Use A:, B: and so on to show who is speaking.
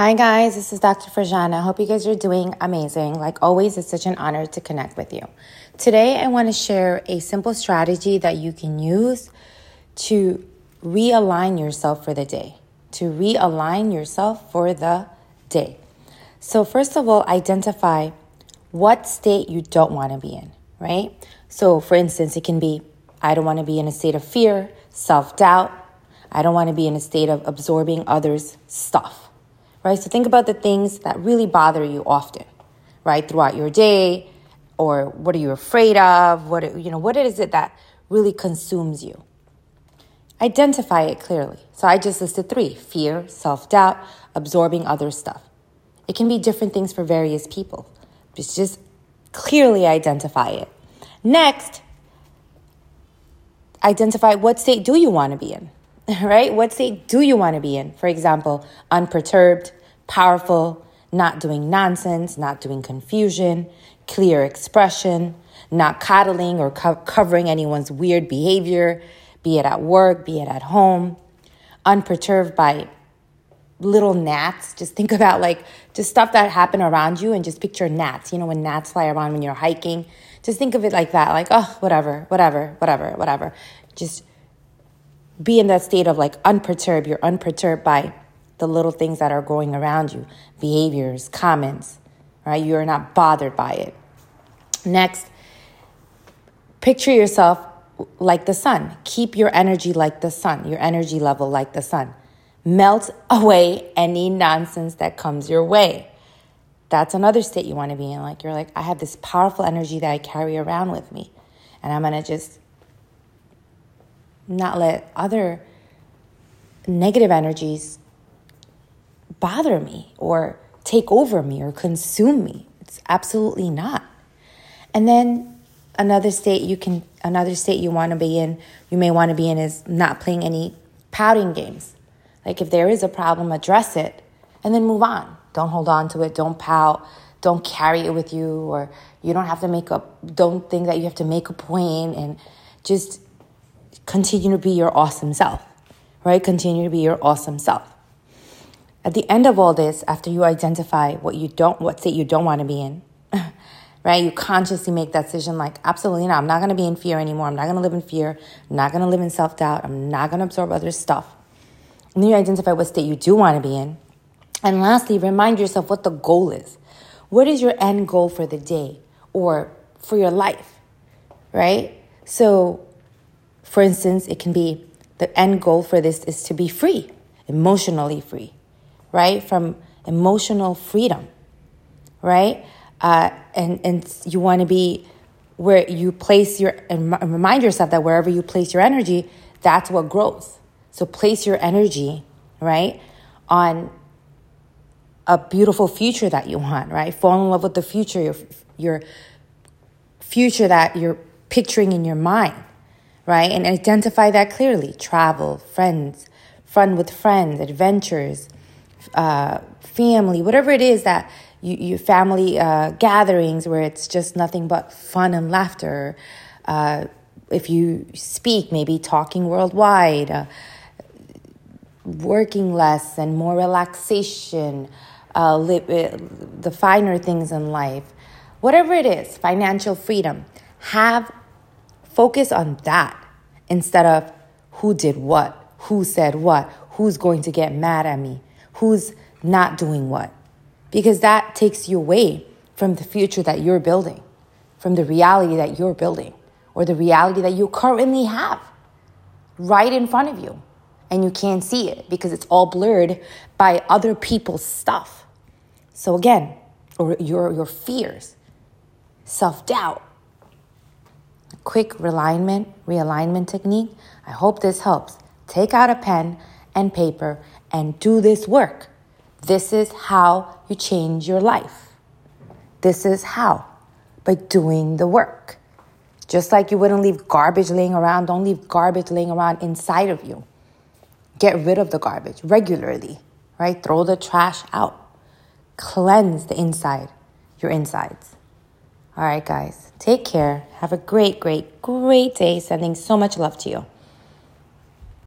A: Hi, guys, this is Dr. Farjana. I hope you guys are doing amazing. Like always, it's such an honor to connect with you. Today, I want to share a simple strategy that you can use to realign yourself for the day. To realign yourself for the day. So, first of all, identify what state you don't want to be in, right? So, for instance, it can be I don't want to be in a state of fear, self doubt. I don't want to be in a state of absorbing others' stuff right? So think about the things that really bother you often, right? Throughout your day, or what are you afraid of? What you know, what is it that really consumes you? Identify it clearly. So I just listed three: fear, self-doubt, absorbing other stuff. It can be different things for various people. Just just clearly identify it. Next, identify what state do you want to be in? right? What state do you want to be in? For example, unperturbed, powerful, not doing nonsense, not doing confusion, clear expression, not coddling or co- covering anyone's weird behavior, be it at work, be it at home, unperturbed by little gnats. Just think about like just stuff that happen around you and just picture gnats. You know, when gnats fly around when you're hiking, just think of it like that, like, oh, whatever, whatever, whatever, whatever. Just be in that state of like unperturbed. You're unperturbed by the little things that are going around you, behaviors, comments, right? You're not bothered by it. Next, picture yourself like the sun. Keep your energy like the sun, your energy level like the sun. Melt away any nonsense that comes your way. That's another state you want to be in. Like, you're like, I have this powerful energy that I carry around with me, and I'm going to just not let other negative energies bother me or take over me or consume me. It's absolutely not. And then another state you can another state you want to be in, you may want to be in is not playing any pouting games. Like if there is a problem, address it and then move on. Don't hold on to it, don't pout, don't carry it with you or you don't have to make up don't think that you have to make a point and just continue to be your awesome self, right? Continue to be your awesome self. At the end of all this, after you identify what you don't, what state you don't want to be in, right? You consciously make that decision like, absolutely not. I'm not going to be in fear anymore. I'm not going to live in fear. I'm not going to live in self doubt. I'm not going to absorb other stuff. And then you identify what state you do want to be in. And lastly, remind yourself what the goal is. What is your end goal for the day or for your life, right? So for instance, it can be the end goal for this is to be free, emotionally free, right? From emotional freedom, right? Uh, and, and you want to be where you place your, and remind yourself that wherever you place your energy, that's what grows. So place your energy, right, on a beautiful future that you want, right? Fall in love with the future, your, your future that you're picturing in your mind right? And identify that clearly travel, friends, fun with friends, adventures, uh, family, whatever it is that you, family uh, gatherings where it's just nothing but fun and laughter. Uh, if you speak, maybe talking worldwide, uh, working less and more relaxation, uh, li- uh, the finer things in life, whatever it is, financial freedom. Have Focus on that instead of who did what, who said what, who's going to get mad at me, who's not doing what. Because that takes you away from the future that you're building, from the reality that you're building, or the reality that you currently have right in front of you. And you can't see it because it's all blurred by other people's stuff. So, again, or your, your fears, self doubt, quick realignment, realignment technique. I hope this helps. Take out a pen and paper and do this work. This is how you change your life. This is how by doing the work. Just like you wouldn't leave garbage laying around, don't leave garbage laying around inside of you. Get rid of the garbage regularly, right? Throw the trash out. Cleanse the inside, your insides. All right, guys, take care. Have a great, great, great day. Sending so much love to you.